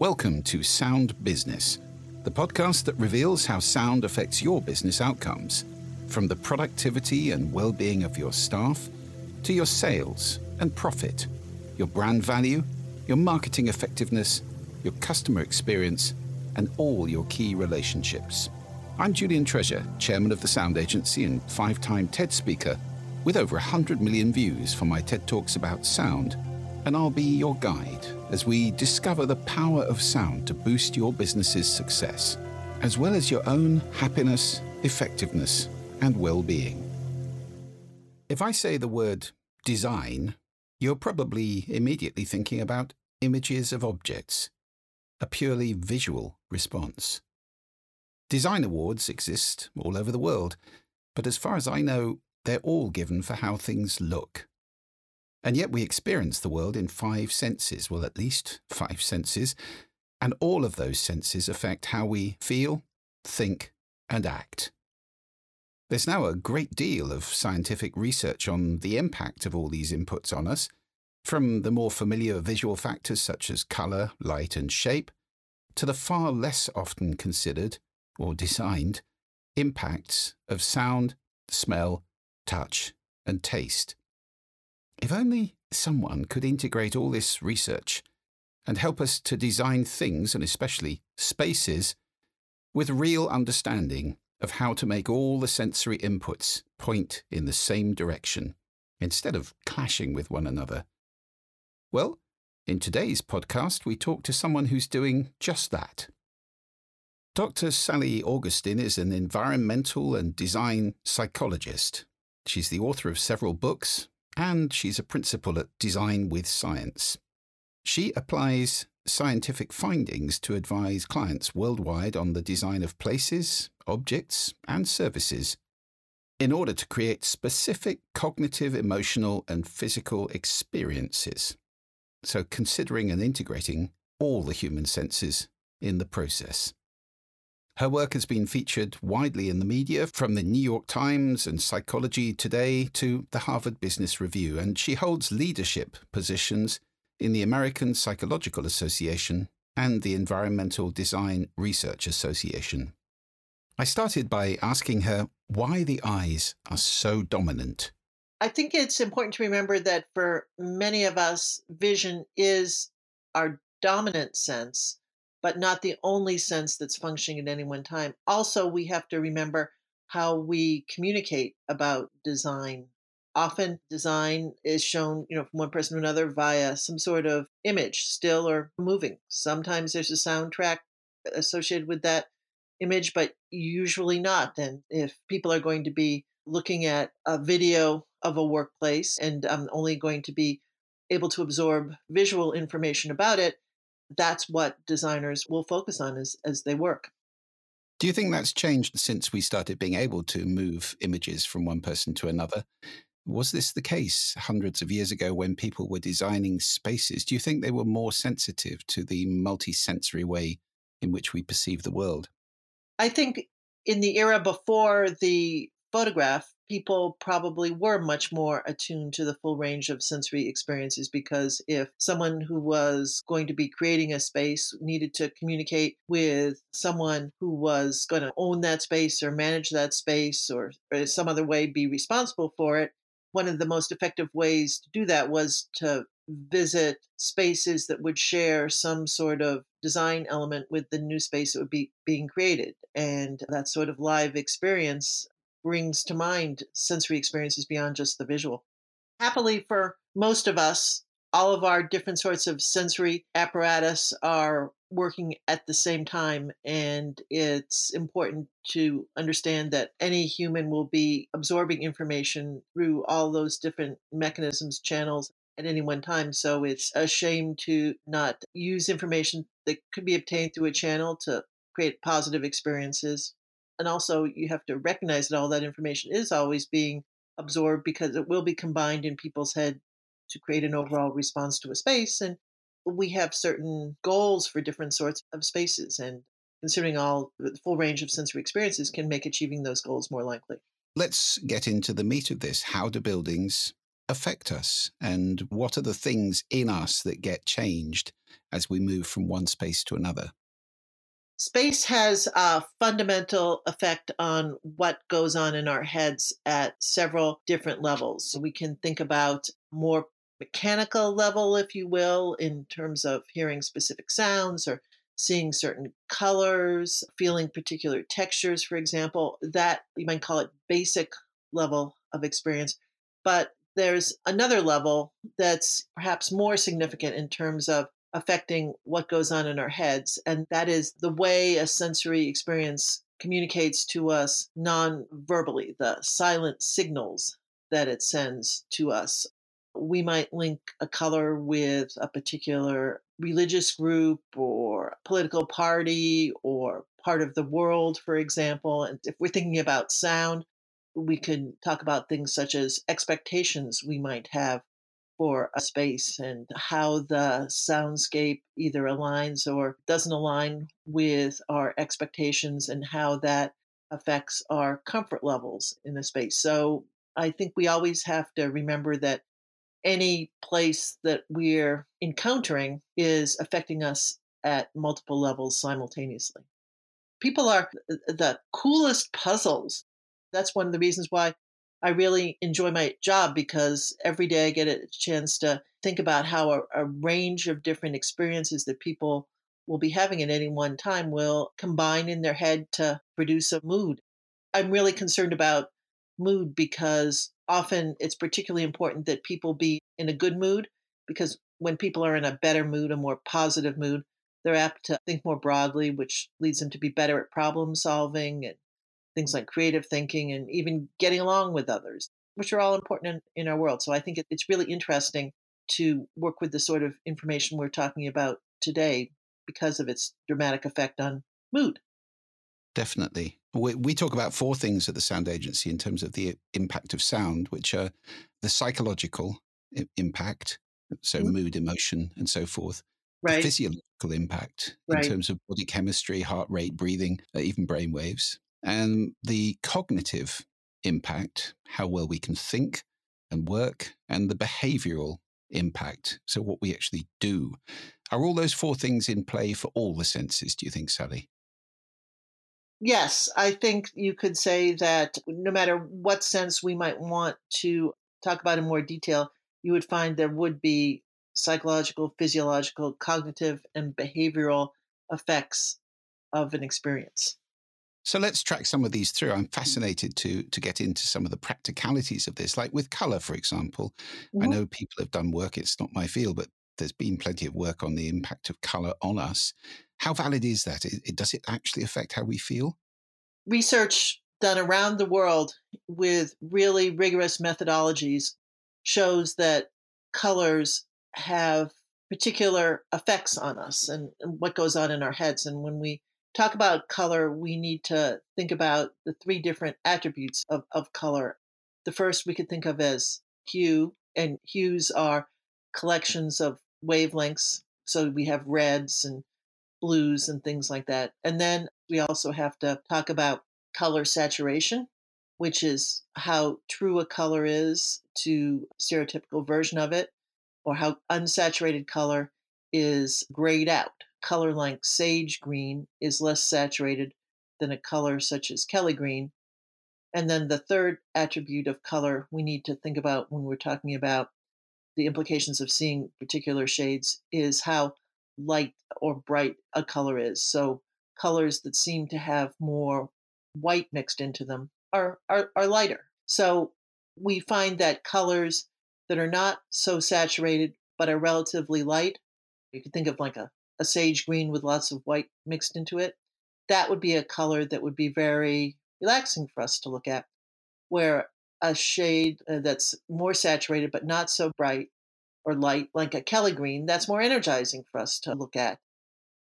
Welcome to Sound Business, the podcast that reveals how sound affects your business outcomes, from the productivity and well being of your staff to your sales and profit, your brand value, your marketing effectiveness, your customer experience, and all your key relationships. I'm Julian Treasure, chairman of the Sound Agency and five time TED speaker, with over 100 million views for my TED Talks about sound and I'll be your guide as we discover the power of sound to boost your business's success, as well as your own happiness, effectiveness, and well being. If I say the word design, you're probably immediately thinking about images of objects, a purely visual response. Design awards exist all over the world, but as far as I know, they're all given for how things look. And yet we experience the world in five senses, well, at least five senses, and all of those senses affect how we feel, think, and act. There's now a great deal of scientific research on the impact of all these inputs on us, from the more familiar visual factors such as colour, light, and shape, to the far less often considered, or designed, impacts of sound, smell, touch, and taste. If only someone could integrate all this research and help us to design things, and especially spaces, with real understanding of how to make all the sensory inputs point in the same direction instead of clashing with one another. Well, in today's podcast, we talk to someone who's doing just that. Dr. Sally Augustin is an environmental and design psychologist. She's the author of several books, and she's a principal at Design with Science. She applies scientific findings to advise clients worldwide on the design of places, objects, and services in order to create specific cognitive, emotional, and physical experiences. So, considering and integrating all the human senses in the process. Her work has been featured widely in the media, from the New York Times and Psychology Today to the Harvard Business Review, and she holds leadership positions in the American Psychological Association and the Environmental Design Research Association. I started by asking her why the eyes are so dominant. I think it's important to remember that for many of us, vision is our dominant sense but not the only sense that's functioning at any one time. Also, we have to remember how we communicate about design. Often, design is shown, you know, from one person to another via some sort of image, still or moving. Sometimes there's a soundtrack associated with that image, but usually not. And if people are going to be looking at a video of a workplace and I'm only going to be able to absorb visual information about it, that's what designers will focus on as, as they work. Do you think that's changed since we started being able to move images from one person to another? Was this the case hundreds of years ago when people were designing spaces? Do you think they were more sensitive to the multisensory way in which we perceive the world? I think in the era before the photograph, people probably were much more attuned to the full range of sensory experiences because if someone who was going to be creating a space needed to communicate with someone who was going to own that space or manage that space or, or some other way be responsible for it, one of the most effective ways to do that was to visit spaces that would share some sort of design element with the new space that would be being created. And that sort of live experience brings to mind sensory experiences beyond just the visual. Happily, for most of us, all of our different sorts of sensory apparatus are working at the same time. And it's important to understand that any human will be absorbing information through all those different mechanisms, channels at any one time. So it's a shame to not use information that could be obtained through a channel to create positive experiences and also you have to recognize that all that information is always being absorbed because it will be combined in people's head to create an overall response to a space and we have certain goals for different sorts of spaces and considering all the full range of sensory experiences can make achieving those goals more likely let's get into the meat of this how do buildings affect us and what are the things in us that get changed as we move from one space to another? Space has a fundamental effect on what goes on in our heads at several different levels. So we can think about more mechanical level, if you will, in terms of hearing specific sounds or seeing certain colors, feeling particular textures, for example. That you might call it basic level of experience. But there's another level that's perhaps more significant in terms of affecting what goes on in our heads, and that is the way a sensory experience communicates to us non verbally, the silent signals that it sends to us. We might link a color with a particular religious group or political party or part of the world, for example. And if we're thinking about sound, we can talk about things such as expectations we might have for a space and how the soundscape either aligns or doesn't align with our expectations and how that affects our comfort levels in the space. So I think we always have to remember that any place that we're encountering is affecting us at multiple levels simultaneously. People are uh, the coolest puzzles that's one of the reasons why I really enjoy my job because every day I get a chance to think about how a, a, range of different experiences that people will be having at any one time will combine in their head to produce a mood. I'm really concerned about mood because often it's particularly important that people be in a good mood because when people are in a better mood, a more positive mood, they're apt to think more broadly, which leads them to be better at problem solving and things like creative thinking and even getting along with others, which are all important in, in our world. So I think it, it's really interesting to work with the sort of information we're talking about today because of its dramatic effect on mood. Definitely. We, we talk about four things at the Sound Agency in terms of the impact of sound, which are the psychological impact, so mm-hmm. mood, emotion, and so forth. Right. The physiological impact right. in terms of body chemistry, heart rate, breathing, uh, even brain waves and the cognitive impact, how well we can think and work, and the behavioral impact, so what we actually do. Are all those four things in play for all the senses, do you think, Sally? Yes, I think you could say that no matter what sense we might want to talk about in more detail, you would find there would be psychological, physiological, cognitive, and behavioral effects of an experience. So let's track some of these through. I'm fascinated to to get into some of the practicalities of this, like with color, for example. Mm-hmm. I know people have done work. It's not my field, but there's been plenty of work on the impact of color on us. How valid is that? It, does it actually affect how we feel? Research done around the world with really rigorous methodologies shows that colors have particular effects on us and, and what goes on in our heads. And when we talk about color, we need to think about the three different attributes of, of color. The first we could think of as hue, and hues are collections of wavelengths. So we have reds and blues and things like that. And then we also have to talk about color saturation, which is how true a color is to stereotypical version of it, or how unsaturated color is grayed out color like sage green is less saturated than a color such as Kelly green. And then the third attribute of color we need to think about when we're talking about the implications of seeing particular shades is how light or bright a color is. So colors that seem to have more white mixed into them are, are, are lighter. So we find that colors that are not so saturated but are relatively light, you can think of like a a sage green with lots of white mixed into it, that would be a color that would be very relaxing for us to look at. Where a shade uh, that's more saturated but not so bright or light, like a Kelly green, that's more energizing for us to look at.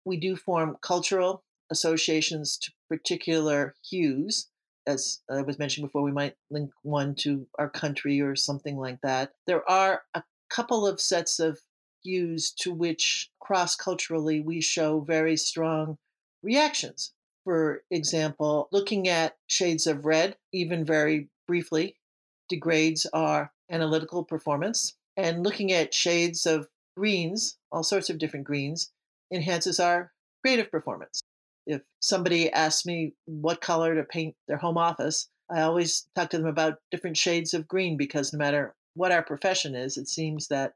We do form cultural associations to particular hues. As I was mentioning before, we might link one to our country or something like that. There are a couple of sets of hues to which cross culturally we show very strong reactions. For example, looking at shades of red, even very briefly, degrades our analytical performance. And looking at shades of greens, all sorts of different greens, enhances our creative performance. If somebody asks me what color to paint their home office, I always talk to them about different shades of green because no matter what our profession is, it seems that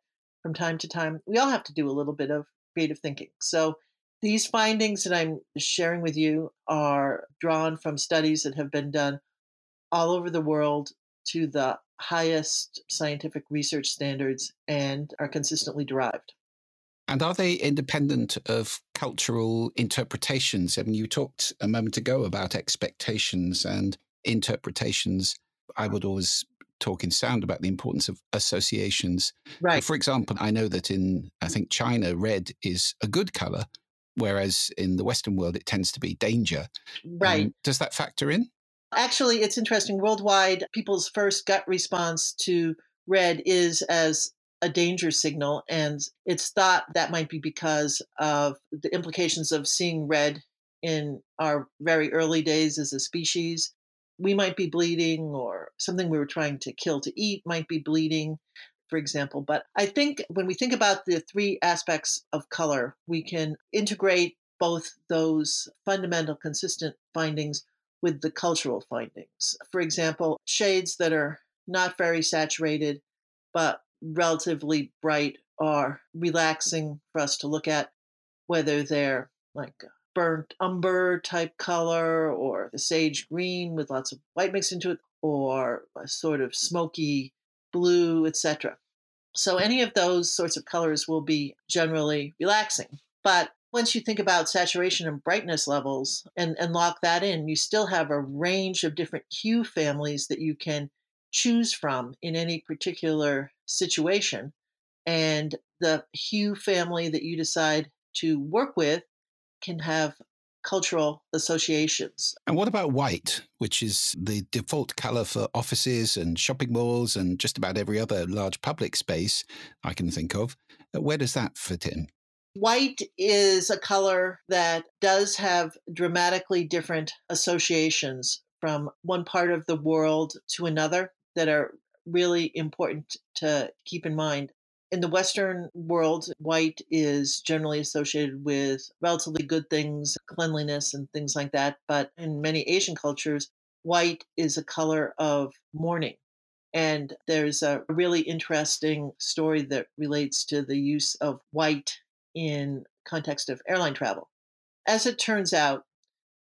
from time to time we all have to do a little bit of creative thinking. So these findings that I'm sharing with you are drawn from studies that have been done all over the world to the highest scientific research standards and are consistently derived. And are they independent of cultural interpretations? I mean, you talked a moment ago about expectations and interpretations. I would always talk in sound about the importance of associations. Right. For example, I know that in, I think, China, red is a good color, whereas in the Western world, it tends to be danger. Right. Um, does that factor in? Actually, it's interesting. Worldwide, people's first gut response to red is as a danger signal. And it's thought that might be because of the implications of seeing red in our very early days as a species. We might be bleeding, or something we were trying to kill to eat might be bleeding, for example. But I think when we think about the three aspects of color, we can integrate both those fundamental consistent findings with the cultural findings. For example, shades that are not very saturated but relatively bright are relaxing for us to look at, whether they're like burnt umber type color or the sage green with lots of white mixed into it or a sort of smoky blue, etc. So any of those sorts of colors will be generally relaxing. But once you think about saturation and brightness levels and, and lock that in, you still have a range of different hue families that you can choose from in any particular situation. And the hue family that you decide to work with can have cultural associations. And what about white, which is the default color for offices and shopping malls and just about every other large public space I can think of? Uh, where does that fit in? White is a color that does have dramatically different associations from one part of the world to another that are really important to keep in mind. In the Western world, white is generally associated with relatively good things, cleanliness, and things like that. But in many Asian cultures, white is a color of mourning. And there's a really interesting story that relates to the use of white in context of airline travel. As it turns out,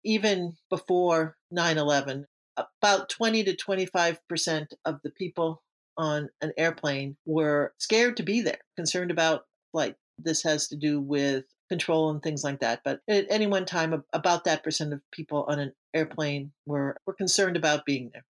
even before 9/11, about 20 to 25% of the people on an airplane were scared to be there, concerned about flight. This has to do with control and things like that. But at any one time, about that percent of people on an airplane were, were concerned about being there.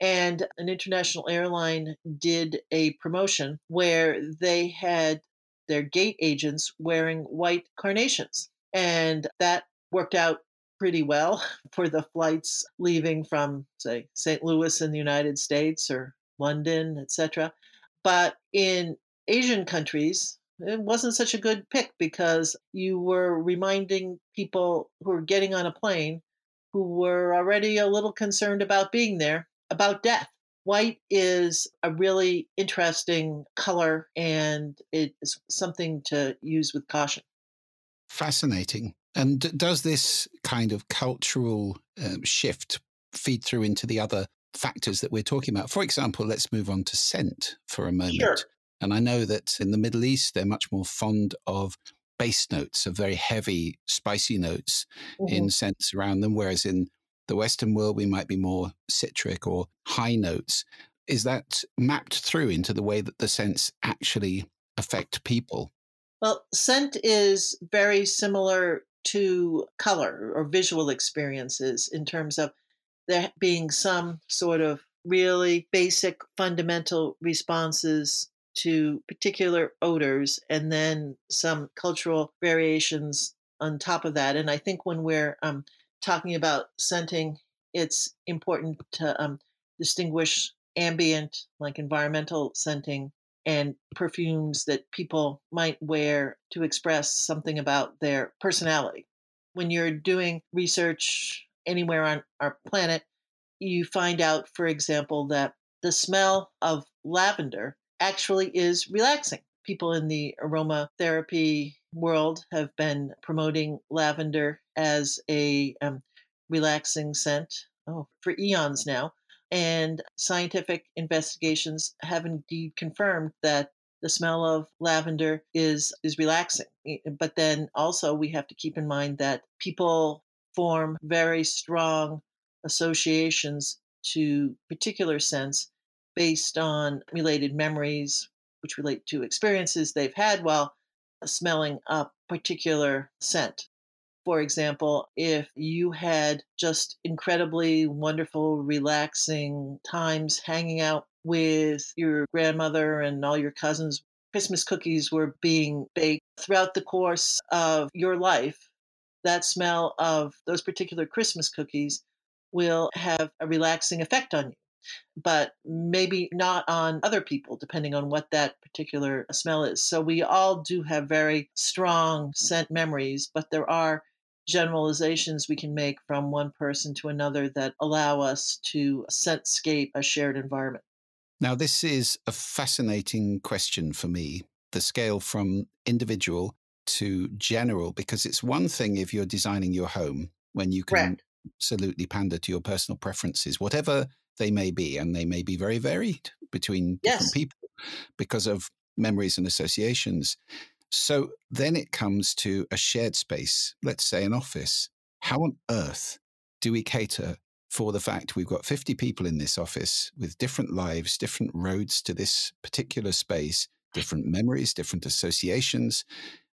And an international airline did a promotion where they had their gate agents wearing white carnations. And that worked out pretty well for the flights leaving from, say, St. Louis in the United States or London, etc. But in Asian countries, it wasn't such a good pick because you were reminding people who were getting on a plane who were already a little concerned about being there about death. White is a really interesting color and it is something to use with caution. Fascinating. And does this kind of cultural um, shift feed through into the other factors that we're talking about? For example, let's move on to scent for a moment. Sure. And I know that in the Middle East, they're much more fond of base notes, of very heavy, spicy notes mm-hmm. in scents around them, whereas in the Western world, we might be more citric or high notes. Is that mapped through into the way that the scents actually affect people? Well, scent is very similar to color or visual experiences in terms of there being some sort of really basic fundamental responses to particular odors and then some cultural variations on top of that. And I think when we're um, talking about scenting, it's important to um, distinguish ambient, like environmental scenting, and perfumes that people might wear to express something about their personality. When you're doing research anywhere on our planet, you find out, for example, that the smell of lavender actually is relaxing. people in the aromatherapy world have been promoting lavender as a um, relaxing scent oh, for eons now. And scientific investigations have indeed confirmed that the smell of lavender is is relaxing. But then also we have to keep in mind that people form very strong associations to particular scents based on related memories, which relate to experiences they've had while smelling a particular scent. For example, if you had just incredibly wonderful, relaxing times hanging out with your grandmother and all your cousins, Christmas cookies were being baked throughout the course of your life, that smell of those particular Christmas cookies will have a relaxing effect on you but maybe not on other people, depending on what that particular smell is. So we all do have very strong scent memories, but there are generalizations we can make from one person to another that allow us to scentscape a shared environment. Now, this is a fascinating question for me the scale from individual to general, because it's one thing if you're designing your home when you can Correct. absolutely pander to your personal preferences, whatever they may be, and they may be very varied between yes. different people because of memories and associations. So then it comes to a shared space, let's say an office. How on earth do we cater for the fact we've got 50 people in this office with different lives, different roads to this particular space, different memories, different associations?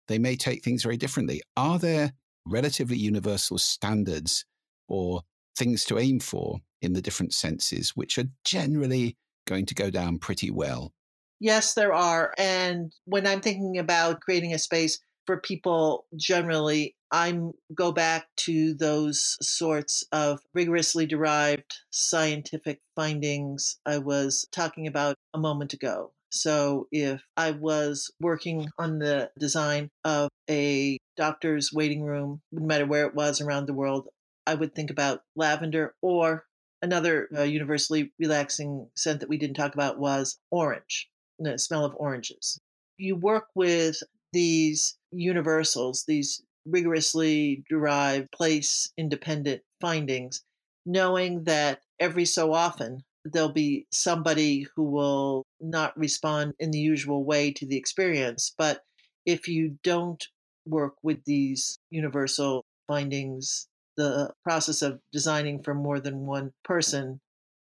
They may take things very differently. Are there relatively universal standards or things to aim for in the different senses, which are generally going to go down pretty well. Yes, there are. And when I'm thinking about creating a space for people generally, I go back to those sorts of rigorously derived scientific findings I was talking about a moment ago. So, if I was working on the design of a doctor's waiting room, no matter where it was around the world, I would think about lavender or another uh, universally relaxing scent that we didn't talk about was orange, the smell of oranges. You work with these universals, these rigorously derived place independent findings, knowing that every so often there'll be somebody who will not respond in the usual way to the experience. But if you don't work with these universal findings the process of designing for more than one person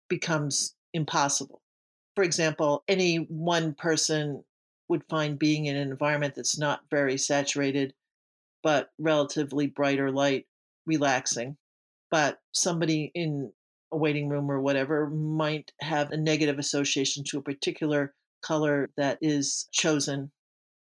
becomes impossible. For example, any one person would find being in an environment that's not very saturated, but relatively bright or light, relaxing. But somebody in a waiting room or whatever might have a negative association to a particular color that is chosen.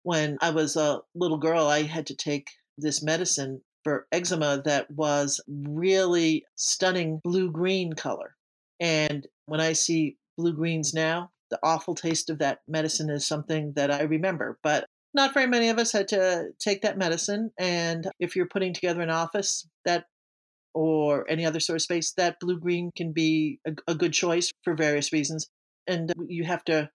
When I was a little girl, I had to take this medicine for eczema that was really stunning blue green color. And when I see blue greens now, the awful taste of that medicine is something that I remember. But not very many of us had to take that medicine. And if you're putting together an office, that or any other sort of space, that blue green can be a, a good choice for various reasons. And you have to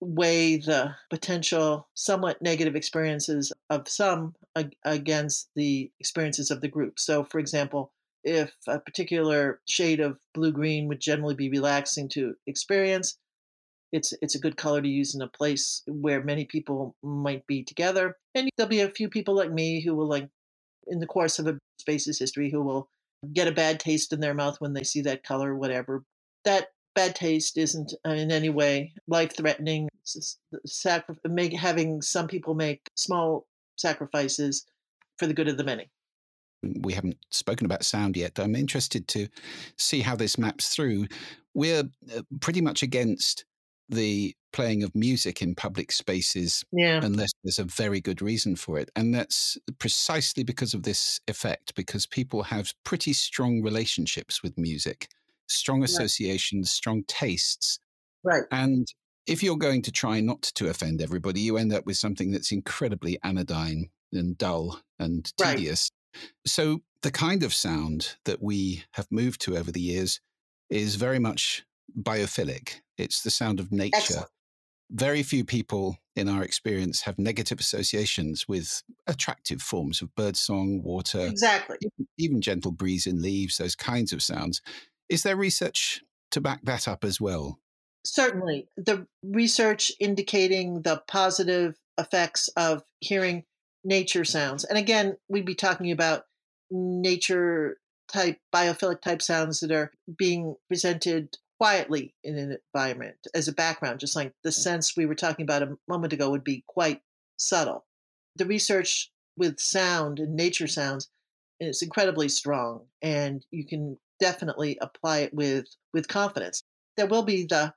weigh the potential somewhat negative experiences of some ag- against the experiences of the group. So, for example, if a particular shade of blue green would generally be relaxing to experience, it's it's a good color to use in a place where many people might be together. And there'll be a few people like me who will like in the course of a space's history who will get a bad taste in their mouth when they see that color, whatever. That bad taste isn't uh, in any way life threatening. Sacri- having some people make small sacrifices for the good of the many. We haven't spoken about sound yet. I'm interested to see how this maps through. We're uh, pretty much against the playing of music in public spaces yeah. unless there's a very good reason for it. And that's precisely because of this effect, because people have pretty strong relationships with music strong associations, right. strong tastes. Right. And if you're going to try not to offend everybody, you end up with something that's incredibly anodyne and dull and tedious. Right. So the kind of sound that we have moved to over the years is very much biophilic. It's the sound of nature. Excellent. Very few people in our experience, have negative associations with attractive forms of birdsong, water, exactly, even gentle breeze in leaves, those kinds of sounds. Is there research to back that up as well? Certainly. The research indicating the positive effects of hearing nature sounds. And again, we'd be talking about nature type, biophilic type sounds that are being presented quietly in an environment as a background, just like the mm. sense we were talking about a moment ago would be quite subtle. The research with sound and nature sounds is incredibly strong, and you can definitely apply it with with confidence. There will be the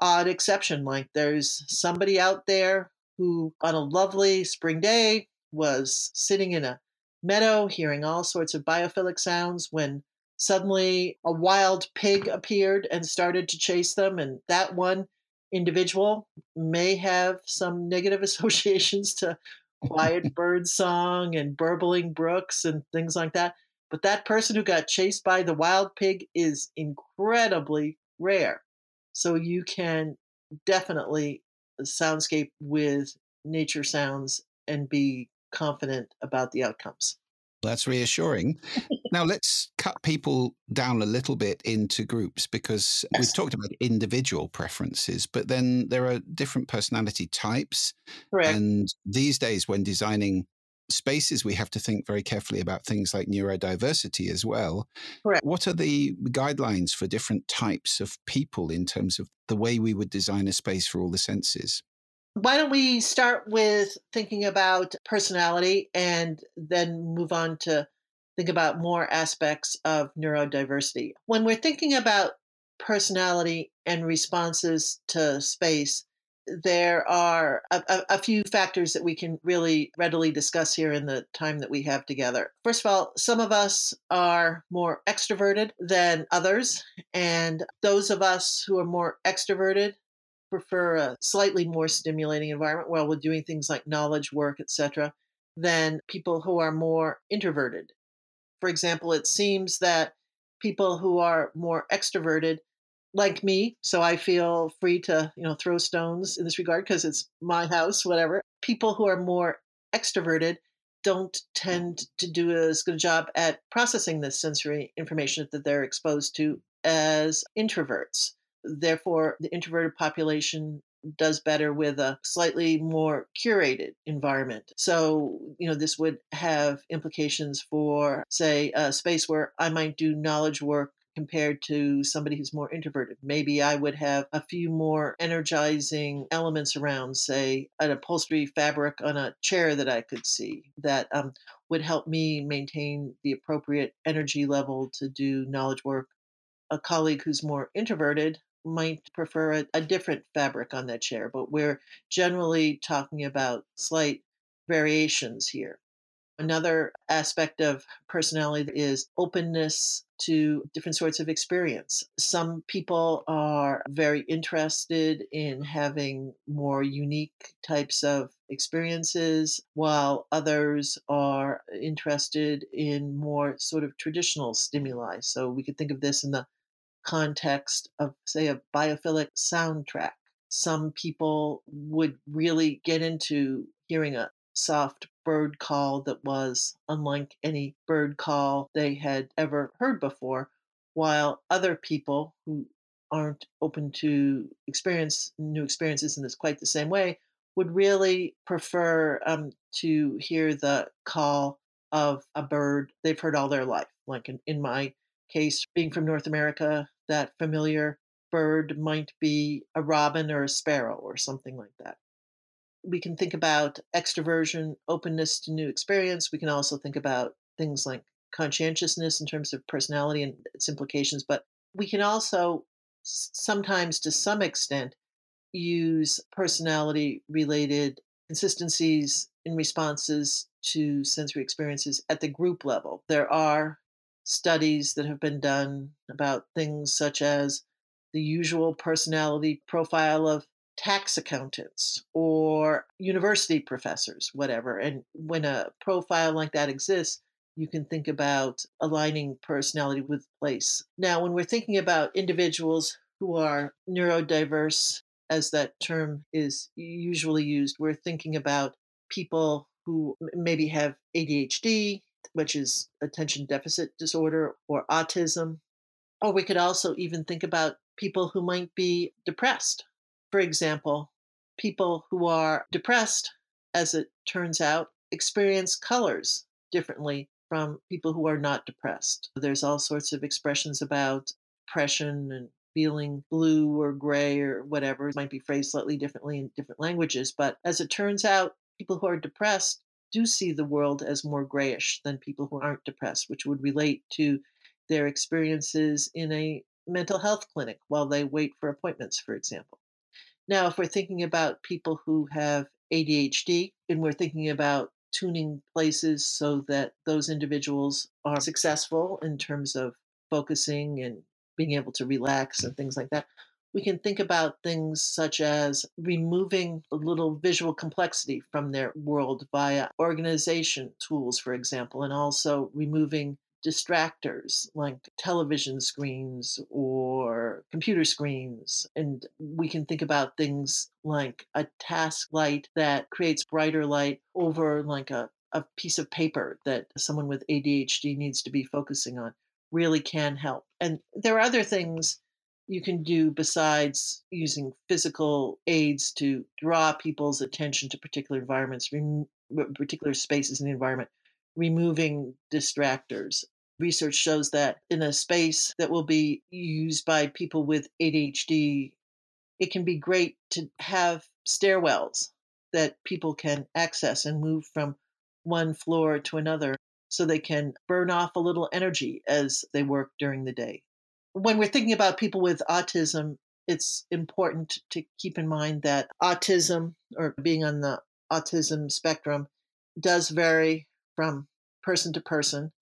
odd exception, like there's somebody out there who, on a lovely spring day, was sitting in a meadow hearing all sorts of biophilic sounds when suddenly a wild pig appeared and started to chase them. And that one individual may have some negative associations to quiet bird song and burbling brooks and things like that. But that person who got chased by the wild pig is incredibly rare. So you can definitely soundscape with nature sounds and be confident about the outcomes. That's reassuring. now let's cut people down a little bit into groups because yes. we've talked about individual preferences, but then there are different personality types. Correct. And these days, when designing spaces, we have to think very carefully about things like neurodiversity as well. Correct. What are the guidelines for different types of people in terms of the way we would design a space for all the senses? Why don't we start with thinking about personality and then move on to think about more aspects of neurodiversity? When we're thinking about personality and responses to space, there are a, a, a, few factors that we can really readily discuss here in the time that we have together. First of all, some of us are more extroverted than others, and those of us who are more extroverted prefer a slightly more stimulating environment while we're doing things like knowledge work, etc., than people who are more introverted. For example, it seems that people who are more extroverted like me, so I feel free to, you know, throw stones in this regard because it's my house, whatever. People who are more extroverted don't mm. tend to do as good a job at processing this sensory information that they're exposed to as introverts. Therefore, the introverted population does better with a slightly more curated environment. So, you know, this would have implications for, say, a space where I might do knowledge work compared to somebody who's more introverted. Maybe I would have a few more energizing elements around, say, an upholstery fabric on a chair that I could see that um, would help me maintain the appropriate energy level to do knowledge work. A colleague who's more introverted might prefer a, a different fabric on that chair, but we're generally talking about slight variations here. Another aspect of personality is openness to different sorts of experience. Some people are very interested in having more unique types of experiences, while others are interested in more sort of traditional stimuli. So we could think of this in the context of, say, a biophilic soundtrack. Some people would really get into hearing a soft bird call that was unlike any bird call they had ever heard before, while other people who aren't open to experience new experiences in this quite the same way would really prefer um, to hear the call of a bird they've heard all their life. Like in, in my case, being from North America, that familiar bird might be a robin or a sparrow or something like that. We can think about extroversion, openness to new experience. We can also think about things like conscientiousness in terms of personality and its implications, but we can also sometimes, to some extent, use personality related consistencies in responses to sensory experiences at the group level. There are studies that have been done about things such as the usual personality profile of tax accountants or university professors, whatever. And when a profile like that exists, you can think about aligning personality with place. Now, when we're thinking about individuals who are neurodiverse, as that term is usually used, we're thinking about people who maybe have ADHD, which is attention deficit disorder, or autism. Or we could also even think about people who might be depressed. For example, people who are depressed, as it turns out, experience colors differently from people who are not depressed. There's all sorts of expressions about depression and feeling blue or gray or whatever. It might be phrased slightly differently in different languages. But as it turns out, people who are depressed do see the world as more grayish than people who aren't depressed, which would relate to their experiences in a mental health clinic while they wait for appointments, for example. Now, if we're thinking about people who have ADHD and we're thinking about tuning places so that those individuals are successful in terms of focusing and being able to relax and things like that, we can think about things such as removing a little visual complexity from their world via organization tools, for example, and also removing distractors like television screens or computer screens. And we can think about things like a task light that creates brighter light over like a, a piece of paper that someone with ADHD needs to be focusing on really can help. And there are other things you can do besides using physical aids to draw people's attention to particular environments, particular spaces in the environment, removing distractors. Research shows that in a space that will be used by people with ADHD, it can be great to have stairwells that people can access and move from one floor to another so they can burn off a little energy as they work during the day. When we're thinking about people with autism, it's important to keep in mind that autism or being on the autism spectrum does vary from person to person.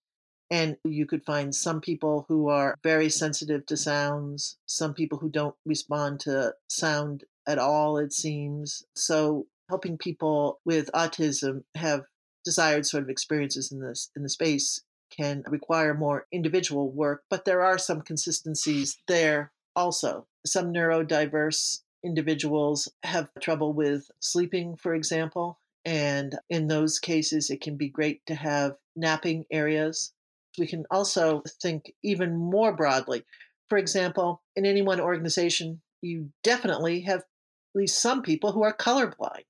And you could find some people who are very sensitive to sounds, some people who don't respond to sound at all, it seems. So, helping people with autism have desired sort of experiences in this in the space can require more individual work, but there are some consistencies there also. Some neurodiverse individuals have trouble with sleeping, for example, and in those cases, it can be great to have napping areas. We can also think even more broadly. For example, in any one organization, you definitely have at least some people who are colorblind.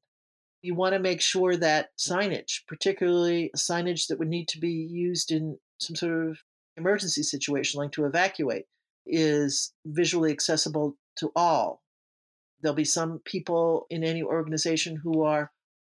You want to make sure that signage, particularly signage that would need to be used in some sort of emergency situation, like to evacuate, is visually accessible to all. There'll be some people in any organization who are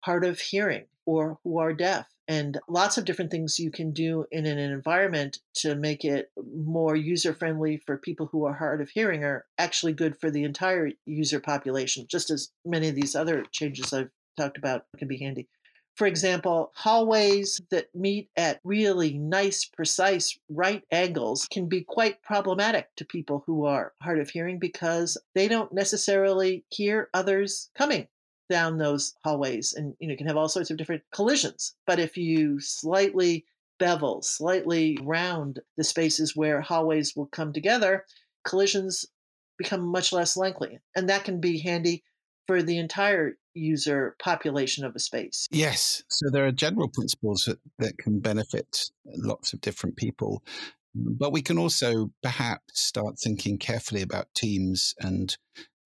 hard of hearing or who are deaf. And lots of different things you can do in an environment to make it more user friendly for people who are hard of hearing are actually good for the entire user population, just as many of these other changes I've talked about can be handy. For example, hallways that meet at really nice, precise right angles can be quite problematic to people who are hard of hearing because they don't necessarily hear others coming down those hallways and you know can have all sorts of different collisions but if you slightly bevel slightly round the spaces where hallways will come together collisions become much less likely and that can be handy for the entire user population of a space. Yes. So there are general principles that, that can benefit lots of different people. But we can also perhaps start thinking carefully about teams and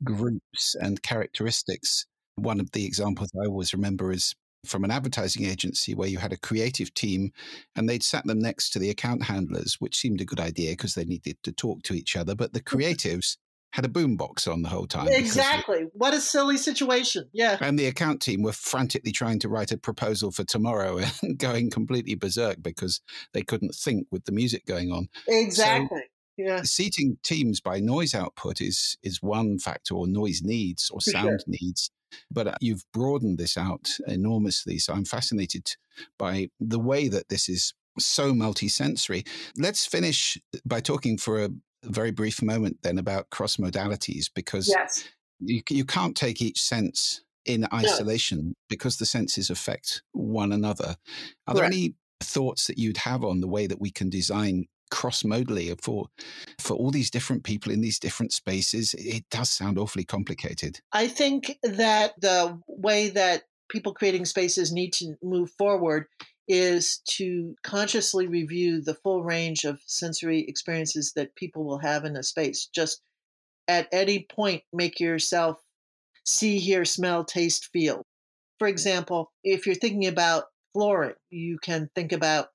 groups and characteristics. One of the examples I always remember is from an advertising agency where you had a creative team and they'd sat them next to the account handlers, which seemed a good idea because they needed to talk to each other. But the creatives had a boombox on the whole time. Exactly. What a silly situation. Yeah. And the account team were frantically trying to write a proposal for tomorrow and going completely berserk because they couldn't think with the music going on. Exactly. So, yeah. Seating teams by noise output is is one factor, or noise needs, or sound sure. needs. But uh, you've broadened this out enormously. So I'm fascinated by the way that this is so multisensory. Let's finish by talking for a, very brief moment then about cross modalities because yes. you, you can't take each sense in isolation no. because the senses affect one another. Are there any thoughts that you'd have on the way that we can design cross modally for for all these different people in these different spaces? It does sound awfully complicated. I think that the way that people creating spaces need to move forward is to consciously review the full range of sensory experiences that people will have in a space. Just at any point, make yourself see, hear, smell, taste, feel. For example, if you're thinking about flooring, you can think about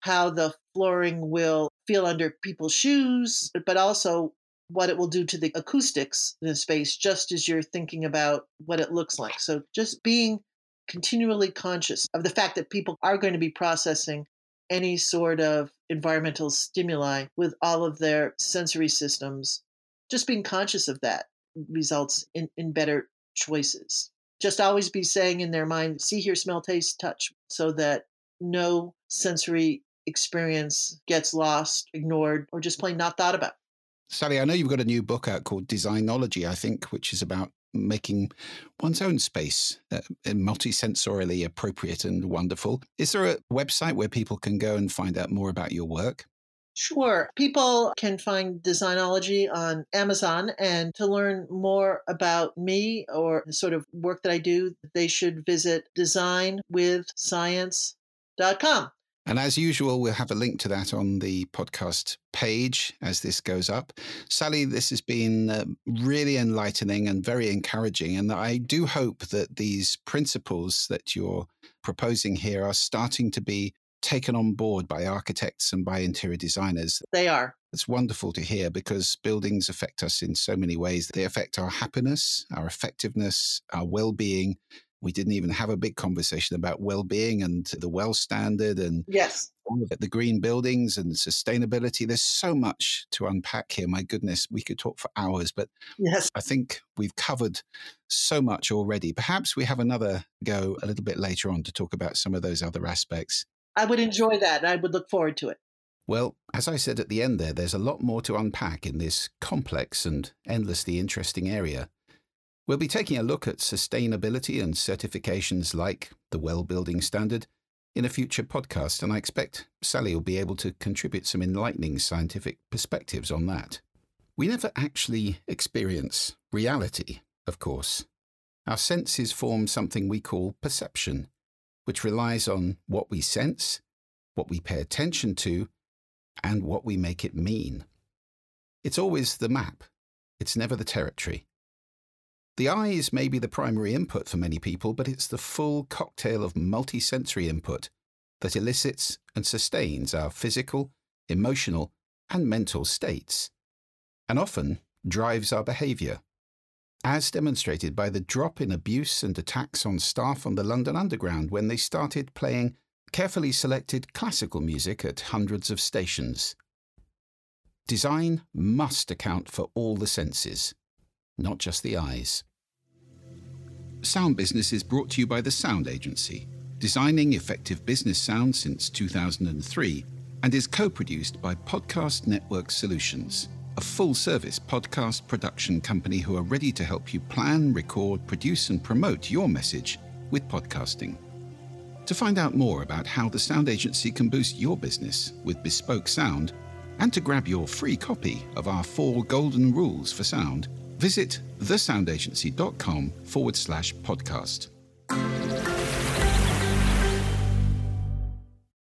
how the flooring will feel under people's shoes, but also what it will do to the acoustics in the space, just as you're thinking about what it looks like. So just being continually conscious of the fact that people are going to be processing any sort of environmental stimuli with all of their sensory systems. Just being conscious of that results in, in better choices. Just always be saying in their mind, see, hear, smell, taste, touch, so that no sensory experience gets lost, ignored, or just plain not thought about. Sally, I know you've got a new book out called Designology, I think, which is about making one's own space uh, multisensorially appropriate and wonderful. Is there a website where people can go and find out more about your work? Sure. People can find Designology on Amazon. And to learn more about me or the sort of work that I do, they should visit designwithscience.com. And as usual, we'll have a link to that on the podcast page as this goes up. Sally, this has been uh, really enlightening and very encouraging. And I do hope that these principles that you're proposing here are starting to be taken on board by architects and by interior designers. They are. It's wonderful to hear because buildings affect us in so many ways. They affect our happiness, our effectiveness, our well being, we didn't even have a big conversation about well-being and the well standard and yes. the green buildings and sustainability. There's so much to unpack here my goodness. We could talk for hours but yes. I think we've covered so much already. Perhaps we have another go a little bit later on to talk about some of those other aspects. I would enjoy that. I would look forward to it. Well, as I said at the end there, there's a lot more to unpack in this complex and endlessly interesting area. We'll be taking a look at sustainability and certifications like the Well Building Standard in a future podcast, and I expect Sally will be able to contribute some enlightening scientific perspectives on that. We never actually experience reality, of course. Our senses form something we call perception, which relies on what we sense, what we pay attention to, and what we make it mean. It's always the map, it's never the territory. The eyes may be the primary input for many people, but it's the full cocktail of multisensory input that elicits and sustains our physical, emotional, and mental states, and often drives our behaviour, as demonstrated by the drop in abuse and attacks on staff on the London Underground when they started playing carefully selected classical music at hundreds of stations. Design must account for all the senses not just the eyes. Sound Business is brought to you by the Sound Agency, designing effective business sound since 2003, and is co produced by Podcast Network Solutions, a full service podcast production company who are ready to help you plan, record, produce, and promote your message with podcasting. To find out more about how the Sound Agency can boost your business with bespoke sound, and to grab your free copy of our four golden rules for sound, visit thesoundagency.com forward slash podcast.